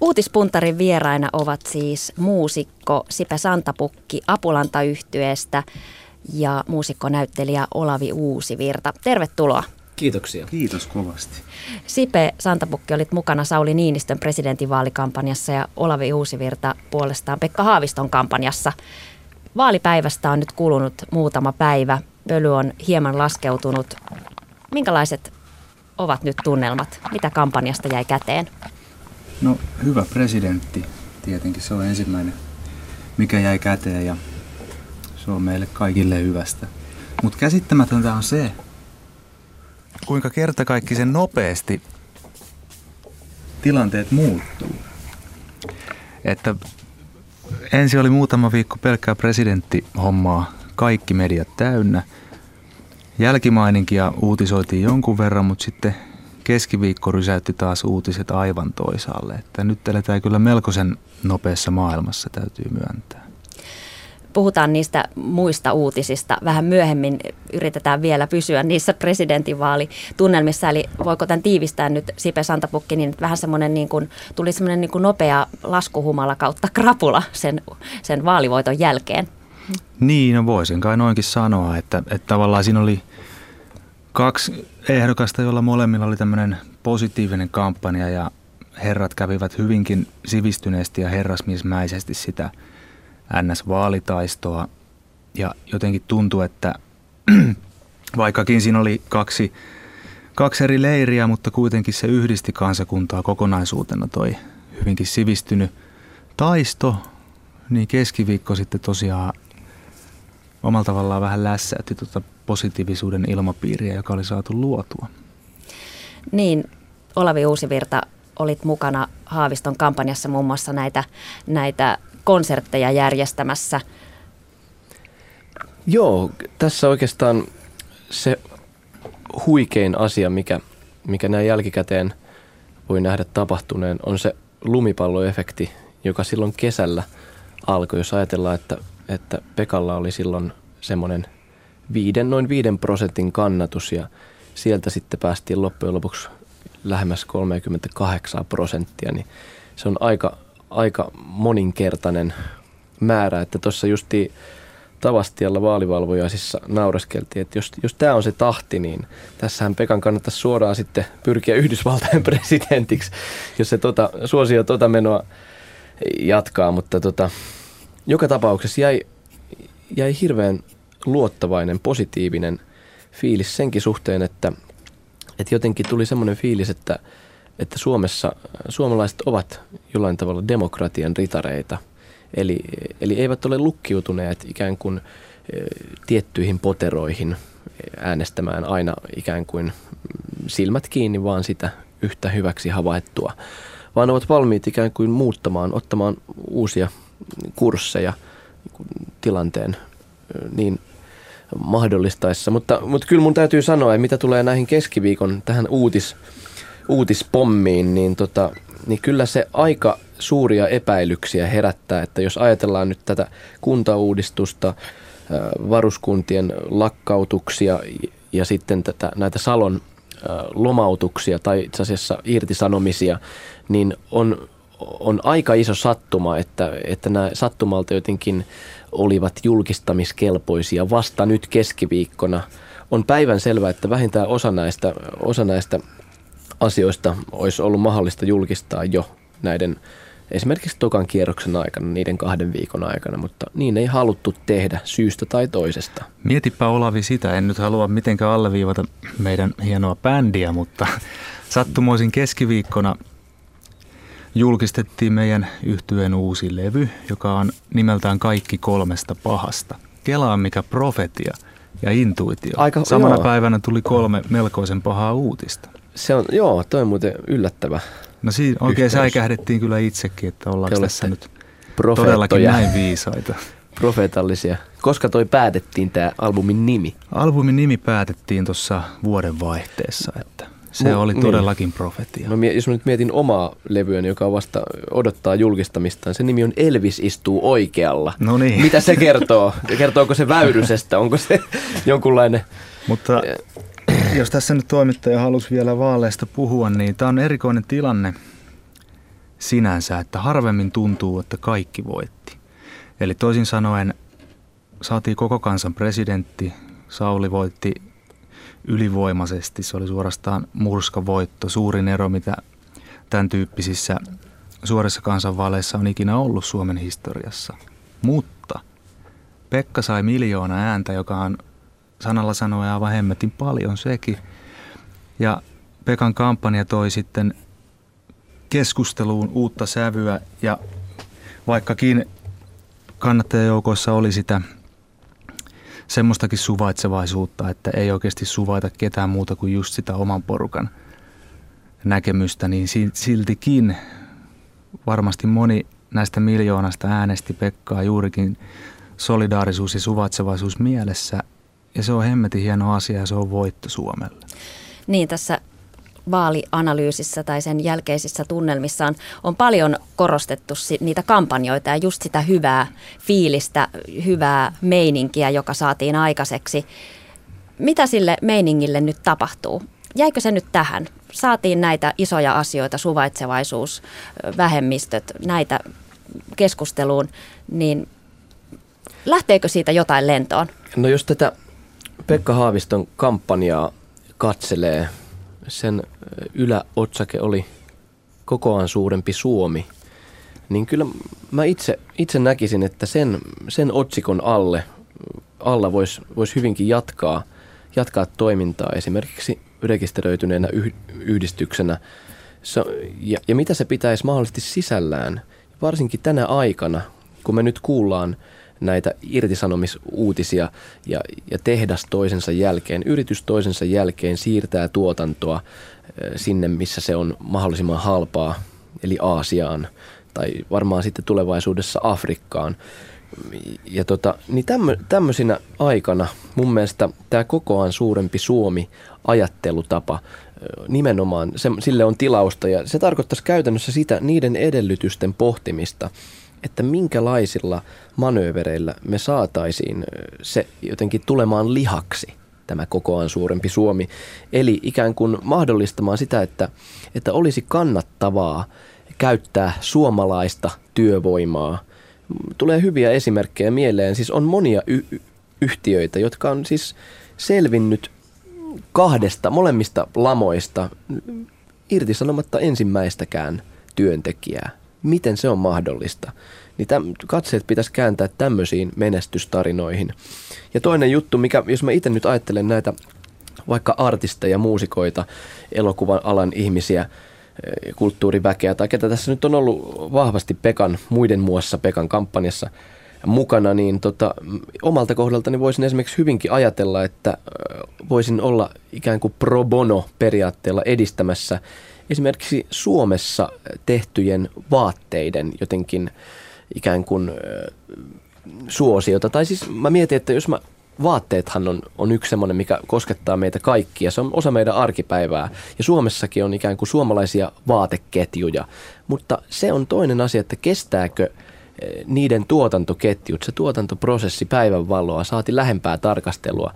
Uutispuntarin vieraina ovat siis muusikko Sipe Santapukki Apulanta-yhtyeestä ja muusikkonäyttelijä Olavi Uusivirta. Tervetuloa. Kiitoksia. Kiitos kovasti. Sipe Santapukki olit mukana Sauli Niinistön presidentinvaalikampanjassa ja Olavi Uusivirta puolestaan Pekka Haaviston kampanjassa. Vaalipäivästä on nyt kulunut muutama päivä. Pöly on hieman laskeutunut. Minkälaiset ovat nyt tunnelmat? Mitä kampanjasta jäi käteen? No hyvä presidentti, tietenkin se on ensimmäinen, mikä jäi käteen ja se on meille kaikille hyvästä. Mutta käsittämätöntä on se, kuinka kertakaikkisen nopeasti tilanteet muuttuu. Että ensin oli muutama viikko pelkkää presidenttihommaa, kaikki mediat täynnä. Jälkimaininkia uutisoitiin jonkun verran, mutta sitten keskiviikko rysäytti taas uutiset aivan toisaalle. Että nyt eletään kyllä melkoisen nopeassa maailmassa, täytyy myöntää. Puhutaan niistä muista uutisista. Vähän myöhemmin yritetään vielä pysyä niissä presidentinvaalitunnelmissa. Eli voiko tämän tiivistää nyt Sipe Santapukki, niin vähän semmoinen niin kuin, tuli semmoinen niin kuin nopea laskuhumala kautta krapula sen, sen vaalivoiton jälkeen. Niin, no voisin kai noinkin sanoa, että, että tavallaan siinä oli kaksi ehdokasta, joilla molemmilla oli tämmöinen positiivinen kampanja ja herrat kävivät hyvinkin sivistyneesti ja herrasmiesmäisesti sitä NS-vaalitaistoa. Ja jotenkin tuntui, että vaikkakin siinä oli kaksi, kaksi eri leiriä, mutta kuitenkin se yhdisti kansakuntaa kokonaisuutena toi hyvinkin sivistynyt taisto, niin keskiviikko sitten tosiaan omalla tavallaan vähän lässäytti tuota positiivisuuden ilmapiiriä, joka oli saatu luotua. Niin, Olavi Uusivirta, olit mukana Haaviston kampanjassa muun muassa näitä, näitä konsertteja järjestämässä. Joo, tässä oikeastaan se huikein asia, mikä, mikä näin jälkikäteen voi nähdä tapahtuneen, on se lumipalloefekti, joka silloin kesällä alkoi. Jos ajatellaan, että, että Pekalla oli silloin semmoinen viiden, noin viiden prosentin kannatus ja sieltä sitten päästiin loppujen lopuksi lähemmäs 38 prosenttia, niin se on aika, aika moninkertainen määrä, että tuossa justi Tavastialla vaalivalvojaisissa naureskeltiin, että jos, jos tämä on se tahti, niin tässähän Pekan kannattaisi suoraan sitten pyrkiä Yhdysvaltain presidentiksi, jos se tota, suosio tota menoa jatkaa, mutta tota, joka tapauksessa jäi, jäi hirveän luottavainen, positiivinen fiilis senkin suhteen, että, että jotenkin tuli semmoinen fiilis, että, että Suomessa suomalaiset ovat jollain tavalla demokratian ritareita. Eli, eli eivät ole lukkiutuneet ikään kuin e, tiettyihin poteroihin äänestämään aina ikään kuin silmät kiinni vaan sitä yhtä hyväksi havaittua, vaan ovat valmiit ikään kuin muuttamaan, ottamaan uusia kursseja tilanteen niin mahdollistaessa. Mutta, mutta kyllä mun täytyy sanoa, että mitä tulee näihin keskiviikon tähän uutis, uutispommiin, niin, tota, niin kyllä se aika suuria epäilyksiä herättää, että jos ajatellaan nyt tätä kuntauudistusta, varuskuntien lakkautuksia ja sitten tätä, näitä Salon lomautuksia tai itse asiassa irtisanomisia, niin on, on aika iso sattuma, että, että nämä sattumalta jotenkin olivat julkistamiskelpoisia vasta nyt keskiviikkona. On päivän selvää, että vähintään osa näistä, osa näistä asioista olisi ollut mahdollista julkistaa jo näiden esimerkiksi tokan kierroksen aikana, niiden kahden viikon aikana, mutta niin ei haluttu tehdä syystä tai toisesta. Mietipä Olavi sitä, en nyt halua mitenkään alleviivata meidän hienoa bändiä, mutta sattumoisin keskiviikkona julkistettiin meidän yhtyeen uusi levy, joka on nimeltään Kaikki kolmesta pahasta. Kelaa mikä profetia ja intuitio. Aika, Samana joo. päivänä tuli kolme melkoisen pahaa uutista. Se on, joo, toi on muuten yllättävä. No siinä oikein yhteys. säikähdettiin kyllä itsekin, että ollaanko tässä nyt todellakin näin viisaita. Profeetallisia. Koska toi päätettiin tämä albumin nimi? Albumin nimi päätettiin tuossa vuoden vaihteessa, että se no, oli niin. todellakin niin. profetia. No, jos mä nyt mietin omaa levyäni, joka vasta odottaa julkistamistaan, se nimi on Elvis istuu oikealla. No niin. Mitä se kertoo? Kertooko se väyrysestä? Onko se jonkunlainen... Mutta jos tässä nyt toimittaja halusi vielä vaaleista puhua, niin tämä on erikoinen tilanne. sinänsä, että harvemmin tuntuu, että kaikki voitti. Eli toisin sanoen saatiin koko kansan presidentti, Sauli voitti ylivoimaisesti, se oli suorastaan murskavoitto, suurin ero, mitä tämän tyyppisissä suorissa kansanvaaleissa on ikinä ollut Suomen historiassa. Mutta Pekka sai miljoona ääntä, joka on sanalla sanoen aivan hemmetin paljon sekin. Ja Pekan kampanja toi sitten keskusteluun uutta sävyä ja vaikkakin kannattajajoukoissa oli sitä semmoistakin suvaitsevaisuutta, että ei oikeasti suvaita ketään muuta kuin just sitä oman porukan näkemystä, niin siltikin varmasti moni näistä miljoonasta äänesti Pekkaa juurikin solidaarisuus ja suvaitsevaisuus mielessä. Ja se on hemmetin hieno asia ja se on voitto Suomelle. Niin, tässä vaalianalyysissä tai sen jälkeisissä tunnelmissaan on paljon korostettu niitä kampanjoita ja just sitä hyvää fiilistä, hyvää meininkiä, joka saatiin aikaiseksi. Mitä sille meiningille nyt tapahtuu? Jäikö se nyt tähän? Saatiin näitä isoja asioita, suvaitsevaisuus, vähemmistöt, näitä keskusteluun, niin lähteekö siitä jotain lentoon? No jos tätä Pekka Haaviston kampanjaa katselee, sen yläotsake oli kokoaan suurempi Suomi, niin kyllä mä itse, itse näkisin, että sen, sen otsikon alle, alla voisi vois hyvinkin jatkaa, jatkaa toimintaa esimerkiksi rekisteröityneenä yhdistyksenä. Se, ja, ja mitä se pitäisi mahdollisesti sisällään, varsinkin tänä aikana, kun me nyt kuullaan näitä irtisanomisuutisia ja, ja tehdas toisensa jälkeen, yritys toisensa jälkeen siirtää tuotantoa sinne, missä se on mahdollisimman halpaa, eli Aasiaan tai varmaan sitten tulevaisuudessa Afrikkaan. Ja tota, niin tämmö, tämmöisinä aikana mun mielestä tämä kokoaan suurempi Suomi ajattelutapa nimenomaan, se, sille on tilausta ja se tarkoittaisi käytännössä sitä niiden edellytysten pohtimista, että minkälaisilla manöövereillä me saataisiin se jotenkin tulemaan lihaksi tämä kokoaan suurempi Suomi. Eli ikään kuin mahdollistamaan sitä, että, että olisi kannattavaa käyttää suomalaista työvoimaa. Tulee hyviä esimerkkejä mieleen. Siis on monia y- yhtiöitä, jotka on siis selvinnyt kahdesta, molemmista lamoista irtisanomatta ensimmäistäkään työntekijää miten se on mahdollista. Niin täm, katseet pitäisi kääntää tämmöisiin menestystarinoihin. Ja toinen juttu, mikä, jos mä itse nyt ajattelen näitä vaikka artisteja, muusikoita, elokuvan alan ihmisiä, eh, kulttuuriväkeä tai ketä tässä nyt on ollut vahvasti Pekan, muiden muassa Pekan kampanjassa mukana, niin tota, omalta kohdaltani voisin esimerkiksi hyvinkin ajatella, että voisin olla ikään kuin pro bono periaatteella edistämässä esimerkiksi Suomessa tehtyjen vaatteiden jotenkin ikään kuin suosiota. Tai siis mä mietin, että jos mä vaatteethan on, on yksi semmoinen, mikä koskettaa meitä kaikkia. Se on osa meidän arkipäivää. Ja Suomessakin on ikään kuin suomalaisia vaateketjuja. Mutta se on toinen asia, että kestääkö niiden tuotantoketjut, se tuotantoprosessi päivänvaloa, saati lähempää tarkastelua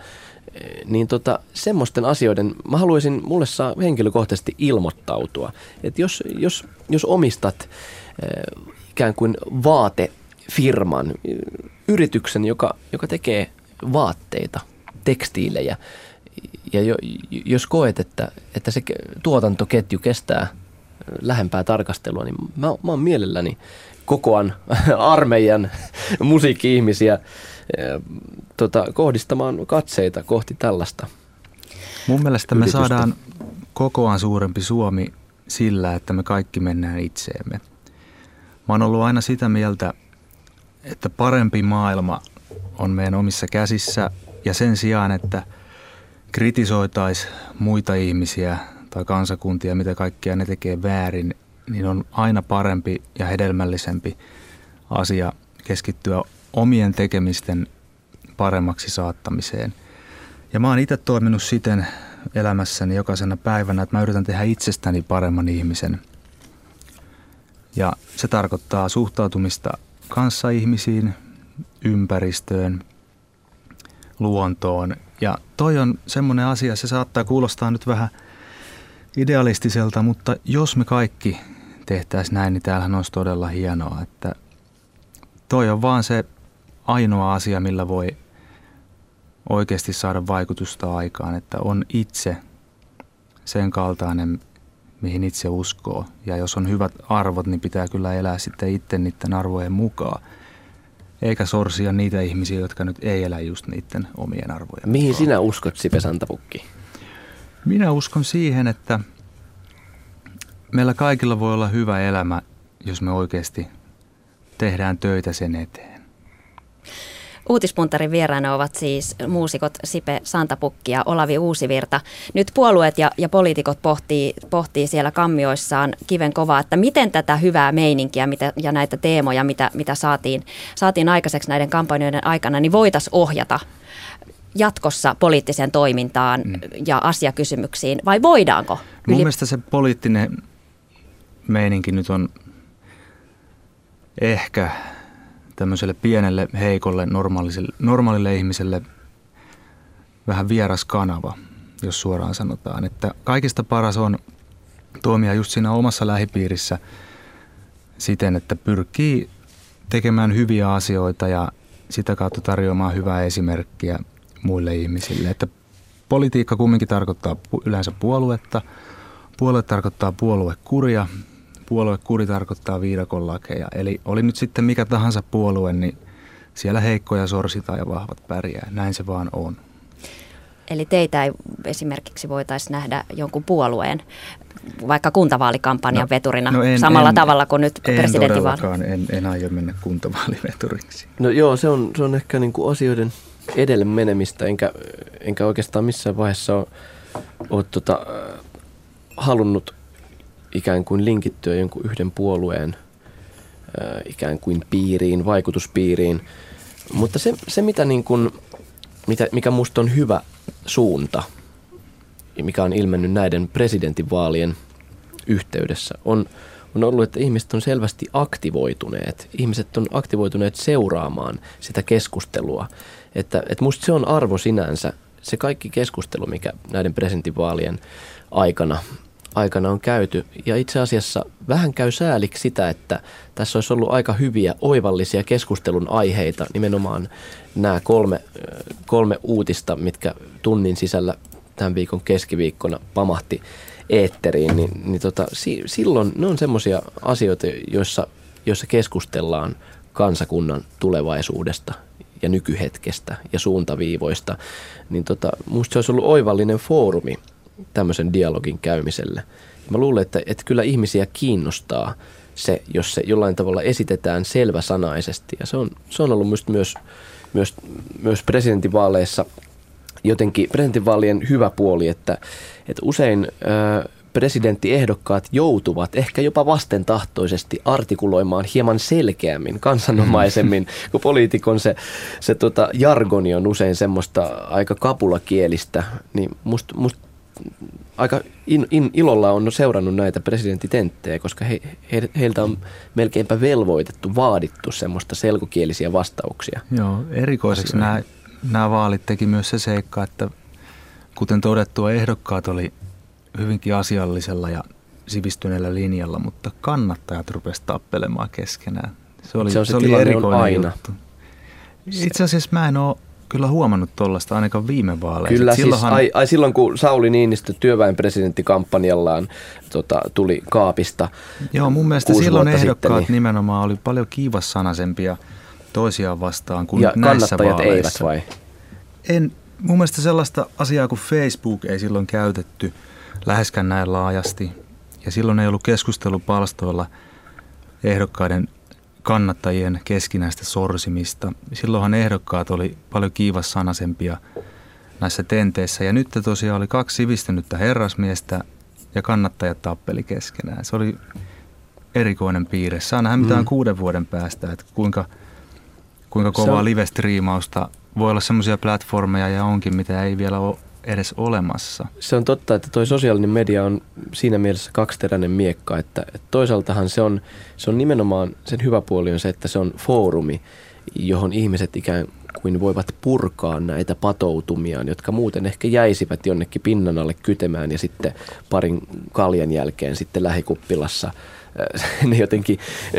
niin tota, semmoisten asioiden, mä haluaisin, mulle saa henkilökohtaisesti ilmoittautua, että jos, jos, jos omistat äh, ikään kuin vaatefirman, yrityksen, joka, joka tekee vaatteita, tekstiilejä, ja jo, jos koet, että, että se tuotantoketju kestää lähempää tarkastelua, niin mä, mä oon mielelläni kokoan armeijan musiikki-ihmisiä tota, kohdistamaan katseita kohti tällaista. Mun mielestä me saadaan kokoaan suurempi Suomi sillä, että me kaikki mennään itseemme. Mä oon ollut aina sitä mieltä, että parempi maailma on meidän omissa käsissä ja sen sijaan, että kritisoitaisiin muita ihmisiä tai kansakuntia, mitä kaikkea ne tekee väärin, niin on aina parempi ja hedelmällisempi asia keskittyä omien tekemisten paremmaksi saattamiseen. Ja mä oon itse toiminut siten elämässäni jokaisena päivänä, että mä yritän tehdä itsestäni paremman ihmisen. Ja se tarkoittaa suhtautumista kanssaihmisiin, ympäristöön, luontoon. Ja toi on semmoinen asia, se saattaa kuulostaa nyt vähän idealistiselta, mutta jos me kaikki tehtäisiin näin, niin täällähän olisi todella hienoa, että toi on vaan se ainoa asia, millä voi oikeasti saada vaikutusta aikaan, että on itse sen kaltainen, mihin itse uskoo. Ja jos on hyvät arvot, niin pitää kyllä elää sitten itse niiden arvojen mukaan. Eikä sorsia niitä ihmisiä, jotka nyt ei elä just niiden omien arvojen Mihin mukaan. sinä uskot, Sipe Santapukki? Minä uskon siihen, että meillä kaikilla voi olla hyvä elämä, jos me oikeasti tehdään töitä sen eteen. Uutispuntarin vieraana ovat siis muusikot Sipe Santapukki ja Olavi Uusivirta. Nyt puolueet ja, ja poliitikot pohtii, pohtii siellä kammioissaan kiven kovaa, että miten tätä hyvää meininkiä mitä, ja näitä teemoja, mitä, mitä saatiin, saatiin aikaiseksi näiden kampanjoiden aikana, niin voitaisiin ohjata jatkossa poliittiseen toimintaan mm. ja asiakysymyksiin, vai voidaanko? Mun mielestä se poliittinen meininki nyt on ehkä tämmöiselle pienelle, heikolle, normaalille, ihmiselle vähän vieras kanava, jos suoraan sanotaan. Että kaikista paras on toimia just siinä omassa lähipiirissä siten, että pyrkii tekemään hyviä asioita ja sitä kautta tarjoamaan hyvää esimerkkiä muille ihmisille. Että politiikka kumminkin tarkoittaa yleensä puoluetta, puolue tarkoittaa puoluekuria puoluekuri tarkoittaa viidakon lakeja. Eli oli nyt sitten mikä tahansa puolue, niin siellä heikkoja sorsitaan ja vahvat pärjää. Näin se vaan on. Eli teitä ei esimerkiksi voitaisiin nähdä jonkun puolueen, vaikka kuntavaalikampanjan no, veturina, no en, samalla en, tavalla kuin nyt en presidentinvaali. En, en aio mennä kuntavaaliveturiksi. No joo, se on, se on ehkä niin kuin asioiden edelle menemistä, enkä, enkä oikeastaan missään vaiheessa ole, ole tota, halunnut ikään kuin linkittyä jonkun yhden puolueen ikään kuin piiriin, vaikutuspiiriin. Mutta se, se mitä niin kuin, mitä, mikä musta on hyvä suunta, ja mikä on ilmennyt näiden presidentinvaalien yhteydessä, on, on ollut, että ihmiset on selvästi aktivoituneet. Ihmiset on aktivoituneet seuraamaan sitä keskustelua. Että, että musta se on arvo sinänsä, se kaikki keskustelu, mikä näiden presidentinvaalien aikana aikana on käyty. Ja itse asiassa vähän käy sääliksi sitä, että tässä olisi ollut aika hyviä, oivallisia keskustelun aiheita, nimenomaan nämä kolme, kolme uutista, mitkä tunnin sisällä tämän viikon keskiviikkona pamahti eetteriin, niin, niin tota, si, silloin ne on semmoisia asioita, joissa, joissa keskustellaan kansakunnan tulevaisuudesta ja nykyhetkestä ja suuntaviivoista, niin tota, musta se olisi ollut oivallinen foorumi tämmöisen dialogin käymiselle. Mä luulen, että, että kyllä ihmisiä kiinnostaa se, jos se jollain tavalla esitetään selväsanaisesti. Ja se on, se on ollut myös, myös, myös presidentinvaaleissa jotenkin presidentinvaalien hyvä puoli, että, että usein ö, presidenttiehdokkaat joutuvat ehkä jopa vastentahtoisesti artikuloimaan hieman selkeämmin, kansanomaisemmin, kun poliitikon se, se tota jargoni on usein semmoista aika kapulakielistä, niin musta must aika in, in, ilolla on seurannut näitä presidenttitenttejä, koska he, he, heiltä on melkeinpä velvoitettu, vaadittu semmoista selkokielisiä vastauksia. Joo, erikoiseksi nämä, nämä vaalit teki myös se seikka, että kuten todettua, ehdokkaat oli hyvinkin asiallisella ja sivistyneellä linjalla, mutta kannattajat rupesivat tappelemaan keskenään. Se oli, se, on se, se oli erikoinen aina. juttu. Itse asiassa mä en ole kyllä huomannut tuollaista ainakaan viime vaaleissa. Kyllä, siis Silloinhan... ai, ai silloin kun Sauli Niinistö työväen presidenttikampanjallaan tota, tuli kaapista Joo, mun mielestä silloin ehdokkaat sitten, niin... nimenomaan oli paljon kiivassanaisempia toisiaan vastaan kuin ja näissä vaaleissa. eivät vai? En, mun mielestä sellaista asiaa kuin Facebook ei silloin käytetty läheskään näin laajasti. Ja silloin ei ollut keskustelupalstoilla ehdokkaiden kannattajien keskinäistä sorsimista. Silloinhan ehdokkaat oli paljon kiivassanaisempia näissä tenteissä. Ja nyt tosiaan oli kaksi sivistynyttä herrasmiestä ja kannattajat tappeli keskenään. Se oli erikoinen piirre. Saa nähdä mitään mm. kuuden vuoden päästä, että kuinka, kuinka kovaa on... live-striimausta voi olla semmoisia platformeja ja onkin, mitä ei vielä ole edes olemassa. Se on totta, että tuo sosiaalinen media on siinä mielessä kaksiteräinen miekka, että, että toisaaltahan se on, se on nimenomaan, sen hyvä puoli on se, että se on foorumi, johon ihmiset ikään kuin voivat purkaa näitä patoutumiaan, jotka muuten ehkä jäisivät jonnekin pinnan alle kytemään ja sitten parin kaljan jälkeen sitten lähikuppilassa ne jotenkin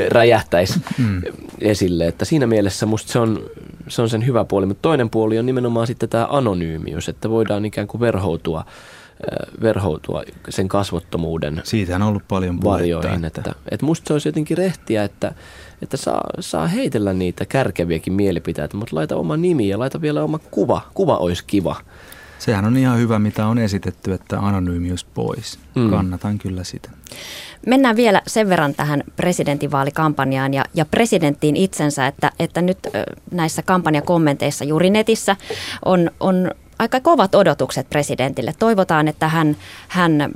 räjähtäisi mm. esille. Että siinä mielessä musta se on, se on sen hyvä puoli, mutta toinen puoli on nimenomaan sitten tämä anonyymius, että voidaan ikään kuin verhoutua verhoutua sen kasvottomuuden Siitä on ollut paljon varjoihin. Että, että, että musta se olisi jotenkin rehtiä, että, että saa, saa heitellä niitä kärkeviäkin mielipiteitä, mutta laita oma nimi ja laita vielä oma kuva. Kuva olisi kiva. Sehän on ihan hyvä, mitä on esitetty, että anonyymius pois. Mm. Kannatan kyllä sitä. Mennään vielä sen verran tähän presidentinvaalikampanjaan ja, ja presidenttiin itsensä, että, että nyt näissä kampanjakommenteissa juuri netissä on, on aika kovat odotukset presidentille. Toivotaan, että hän, hän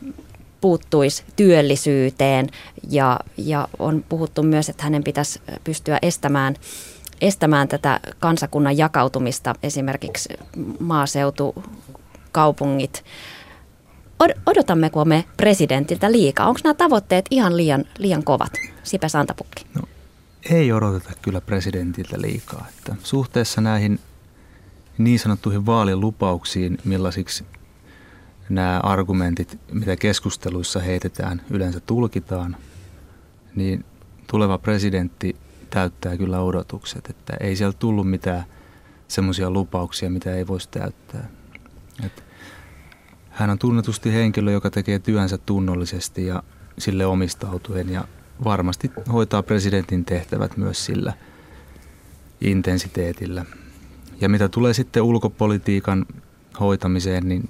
puuttuisi työllisyyteen ja, ja on puhuttu myös, että hänen pitäisi pystyä estämään, estämään tätä kansakunnan jakautumista, esimerkiksi maaseutu, kaupungit. Odotammeko me presidentiltä liikaa? Onko nämä tavoitteet ihan liian, liian kovat? Sipe Santapukki. No, ei odoteta kyllä presidentiltä liikaa. Että suhteessa näihin niin sanottuihin vaalilupauksiin, millaisiksi nämä argumentit, mitä keskusteluissa heitetään, yleensä tulkitaan, niin tuleva presidentti täyttää kyllä odotukset, että ei siellä tullut mitään semmoisia lupauksia, mitä ei voisi täyttää. Et hän on tunnetusti henkilö, joka tekee työnsä tunnollisesti ja sille omistautuen ja varmasti hoitaa presidentin tehtävät myös sillä intensiteetillä. Ja mitä tulee sitten ulkopolitiikan hoitamiseen, niin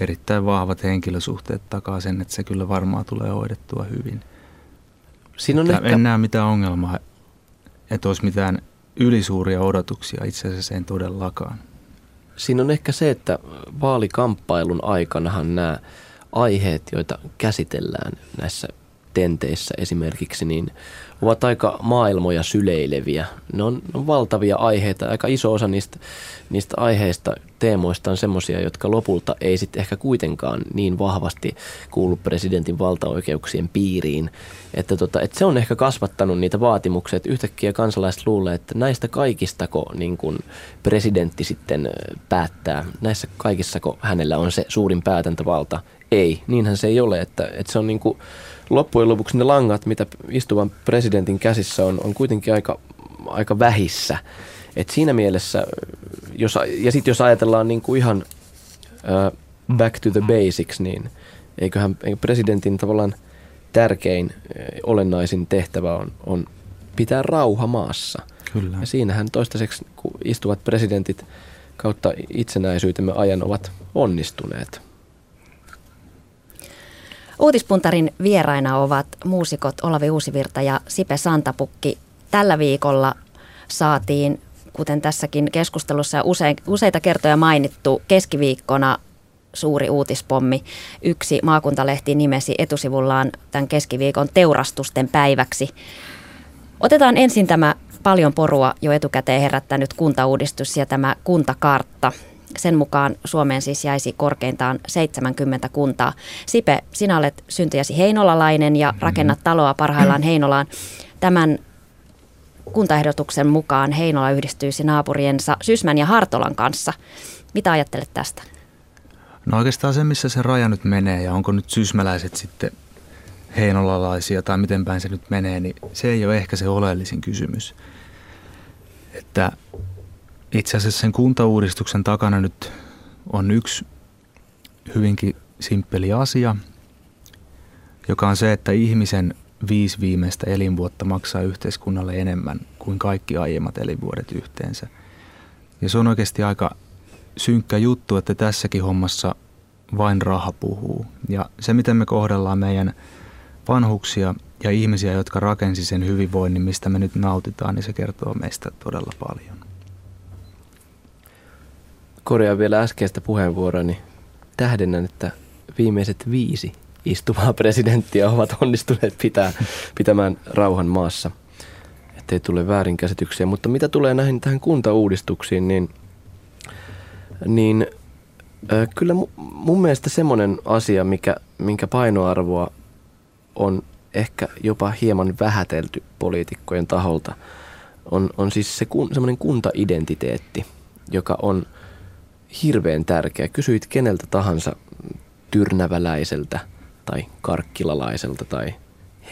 erittäin vahvat henkilösuhteet takaa sen, että se kyllä varmaan tulee hoidettua hyvin. Siinä on ehkä... En näe mitään ongelmaa, että olisi mitään ylisuuria odotuksia itse asiassa en todellakaan. Siinä on ehkä se, että vaalikamppailun aikanahan nämä aiheet, joita käsitellään näissä tenteissä esimerkiksi, niin ovat aika maailmoja syleileviä. Ne on, on valtavia aiheita. Aika iso osa niistä, niistä aiheista, teemoista on semmoisia, jotka lopulta ei sitten ehkä kuitenkaan niin vahvasti kuulu presidentin valtaoikeuksien piiriin. Että, tota, että se on ehkä kasvattanut niitä vaatimuksia, että yhtäkkiä kansalaiset luulee, että näistä kaikistako niin kun presidentti sitten päättää, näissä kaikissako hänellä on se suurin päätäntövalta. Ei, niinhän se ei ole, että, että se on niin kuin loppujen lopuksi ne langat, mitä istuvan presidentin käsissä on, on kuitenkin aika, aika vähissä. Et siinä mielessä, jos, ja sitten jos ajatellaan niin kuin ihan uh, back to the basics, niin eiköhän eikö presidentin tavallaan tärkein, olennaisin tehtävä on, on pitää rauha maassa. Kyllä. Ja siinähän toistaiseksi, kun istuvat presidentit kautta itsenäisyytemme ajan ovat onnistuneet. Uutispuntarin vieraina ovat muusikot Olavi Uusivirta ja Sipe Santapukki. Tällä viikolla saatiin, kuten tässäkin keskustelussa usein, useita kertoja mainittu, keskiviikkona suuri uutispommi. Yksi maakuntalehti nimesi etusivullaan tämän keskiviikon teurastusten päiväksi. Otetaan ensin tämä paljon porua jo etukäteen herättänyt kuntauudistus ja tämä kuntakartta. Sen mukaan Suomeen siis jäisi korkeintaan 70 kuntaa. Sipe, sinä olet syntyjäsi heinolalainen ja mm-hmm. rakennat taloa parhaillaan Heinolaan. Tämän kuntaehdotuksen mukaan Heinola yhdistyisi naapuriensa Sysmän ja Hartolan kanssa. Mitä ajattelet tästä? No oikeastaan se, missä se raja nyt menee ja onko nyt sysmäläiset sitten heinolalaisia tai miten päin se nyt menee, niin se ei ole ehkä se oleellisin kysymys. Että itse asiassa sen kuntauudistuksen takana nyt on yksi hyvinkin simppeli asia, joka on se, että ihmisen viisi viimeistä elinvuotta maksaa yhteiskunnalle enemmän kuin kaikki aiemmat elinvuodet yhteensä. Ja se on oikeasti aika synkkä juttu, että tässäkin hommassa vain raha puhuu. Ja se, miten me kohdellaan meidän vanhuksia ja ihmisiä, jotka rakensi sen hyvinvoinnin, mistä me nyt nautitaan, niin se kertoo meistä todella paljon korjaan vielä äskeistä puheenvuoroa, niin tähdennän, että viimeiset viisi istuvaa presidenttiä ovat onnistuneet pitää, pitämään rauhan maassa, ettei tule väärinkäsityksiä. Mutta mitä tulee näihin tähän kuntauudistuksiin, niin, niin äh, kyllä mun mielestä semmoinen asia, mikä, minkä painoarvoa on ehkä jopa hieman vähätelty poliitikkojen taholta, on, on siis se kun, semmoinen kuntaidentiteetti, joka on – hirveän tärkeä. Kysyit keneltä tahansa tyrnäväläiseltä tai karkkilalaiselta tai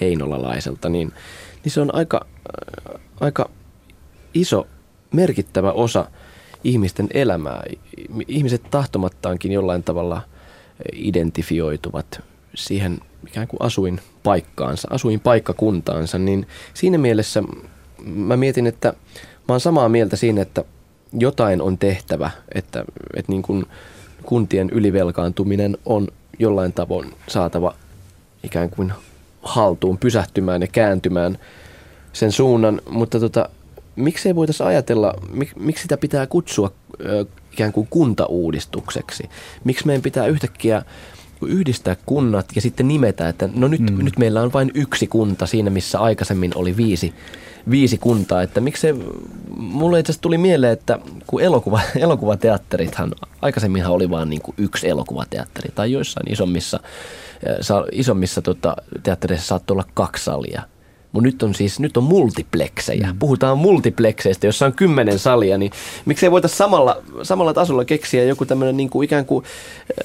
heinolalaiselta, niin, niin se on aika, aika iso, merkittävä osa ihmisten elämää. Ihmiset tahtomattaankin jollain tavalla identifioituvat siihen ikään kuin asuin paikkaansa, asuin paikkakuntaansa, niin siinä mielessä mä mietin, että mä oon samaa mieltä siinä, että jotain on tehtävä, että, että niin kuin kuntien ylivelkaantuminen on jollain tavoin saatava ikään kuin haltuun, pysähtymään ja kääntymään sen suunnan, mutta tota, miksei voitaisiin ajatella, mik, miksi sitä pitää kutsua ö, ikään kuin kuntauudistukseksi? Miksi meidän pitää yhtäkkiä yhdistää kunnat ja sitten nimetä, että no nyt, mm. nyt meillä on vain yksi kunta siinä, missä aikaisemmin oli viisi, viisi kuntaa. Että miksei, mulle itse tuli mieleen, että kun elokuva, elokuvateatterithan, aikaisemminhan oli vain niin yksi elokuvateatteri tai joissain isommissa, isommissa tota, teattereissa saattoi olla kaksi salia – mutta nyt on siis nyt on multiplexejä. Mm. Puhutaan multiplexeistä, jossa on kymmenen salia, niin miksei voitaisiin samalla, samalla tasolla keksiä joku tämmöinen niin kuin ikään kuin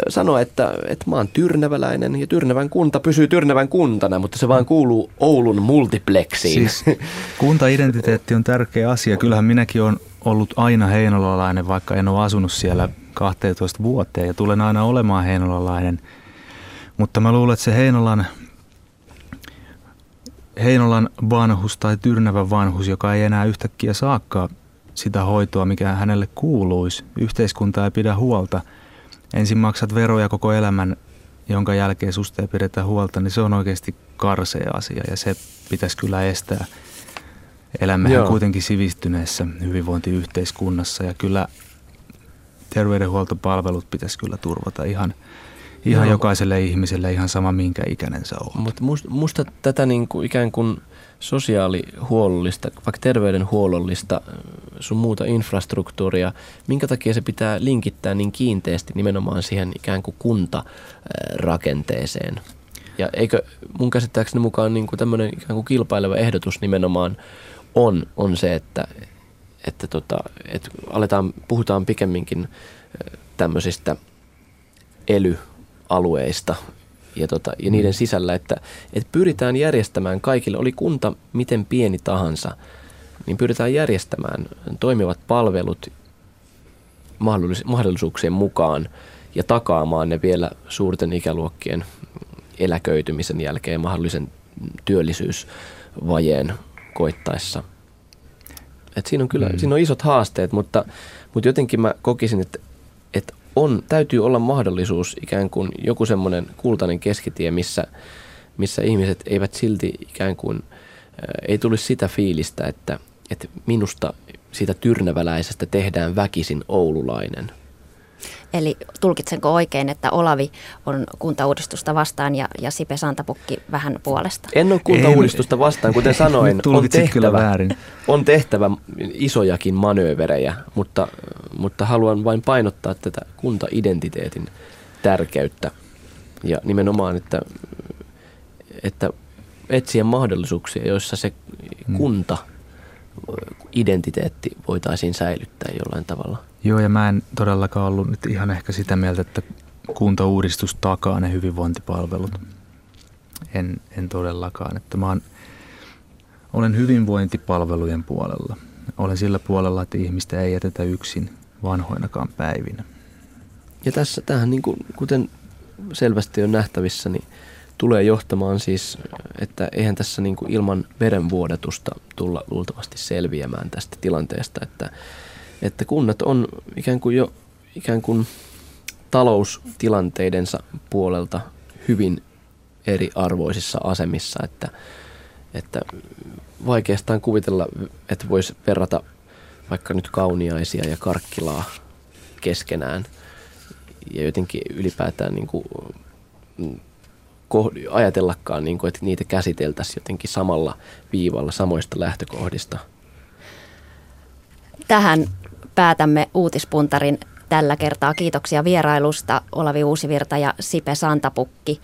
sanoa, että, että mä oon tyrnäväläinen ja Tyrnävän kunta pysyy Tyrnävän kuntana, mutta se vaan kuuluu Oulun multiplexiin. Siis kuntaidentiteetti on tärkeä asia. Kyllähän minäkin olen ollut aina heinolalainen, vaikka en ole asunut siellä 12 vuoteen ja tulen aina olemaan heinolalainen. Mutta mä luulen, että se Heinolan Heinolan vanhus tai Tyrnävän vanhus, joka ei enää yhtäkkiä saakka sitä hoitoa, mikä hänelle kuuluisi. Yhteiskunta ei pidä huolta. Ensin maksat veroja koko elämän, jonka jälkeen susta ei pidetä huolta, niin se on oikeasti karsea asia ja se pitäisi kyllä estää. Elämmehän Joo. kuitenkin sivistyneessä hyvinvointiyhteiskunnassa ja kyllä terveydenhuoltopalvelut pitäisi kyllä turvata ihan – ihan Joo. jokaiselle ihmiselle ihan sama minkä ikäinen sä oot. Mutta musta, musta tätä niin kuin ikään kuin sosiaalihuollollista, vaikka terveydenhuollollista sun muuta infrastruktuuria, minkä takia se pitää linkittää niin kiinteästi nimenomaan siihen ikään kuin kuntarakenteeseen? Ja eikö mun käsittääkseni mukaan niin kuin tämmöinen ikään kuin kilpaileva ehdotus nimenomaan on, on se, että, että, tota, että aletaan, puhutaan pikemminkin tämmöisistä ely alueista ja, tota, ja niiden mm. sisällä, että, että pyritään järjestämään kaikille, oli kunta miten pieni tahansa, niin pyritään järjestämään toimivat palvelut mahdollis- mahdollisuuksien mukaan ja takaamaan ne vielä suurten ikäluokkien eläköitymisen jälkeen mahdollisen työllisyysvajeen koittaessa. Et siinä on kyllä mm. siinä on isot haasteet, mutta, mutta jotenkin mä kokisin, että, että on, täytyy olla mahdollisuus ikään kuin joku semmoinen kultainen keskitie, missä, missä ihmiset eivät silti ikään kuin, ei tulisi sitä fiilistä, että, että minusta siitä tyrnäväläisestä tehdään väkisin oululainen – Eli tulkitsenko oikein, että Olavi on kuntauudistusta vastaan ja, ja Sipe Santapukki vähän puolesta? En ole kuntauudistusta vastaan, kuten sanoin. on tehtävä, väärin. on tehtävä isojakin manööverejä, mutta, mutta haluan vain painottaa tätä kuntaidentiteetin tärkeyttä. Ja nimenomaan, että, että etsiä mahdollisuuksia, joissa se mm. kunta identiteetti voitaisiin säilyttää jollain tavalla. Joo, ja mä en todellakaan ollut nyt ihan ehkä sitä mieltä, että kuntauudistus takaa ne hyvinvointipalvelut. En, en todellakaan. Että mä oon, olen hyvinvointipalvelujen puolella. Olen sillä puolella, että ihmistä ei jätetä yksin vanhoinakaan päivinä. Ja tässä tähän, niin kuin, kuten selvästi on nähtävissä, niin tulee johtamaan siis, että eihän tässä niin kuin ilman verenvuodatusta tulla luultavasti selviämään tästä tilanteesta, että että kunnat on ikään kuin jo ikään kuin taloustilanteidensa puolelta hyvin eriarvoisissa asemissa, että, että vaikeastaan kuvitella, että voisi verrata vaikka nyt kauniaisia ja karkkilaa keskenään ja jotenkin ylipäätään niin kuin, ajatellakaan, niin kuin, että niitä käsiteltäisiin jotenkin samalla viivalla samoista lähtökohdista. Tähän päätämme uutispuntarin tällä kertaa. Kiitoksia vierailusta Olavi Uusivirta ja Sipe Santapukki.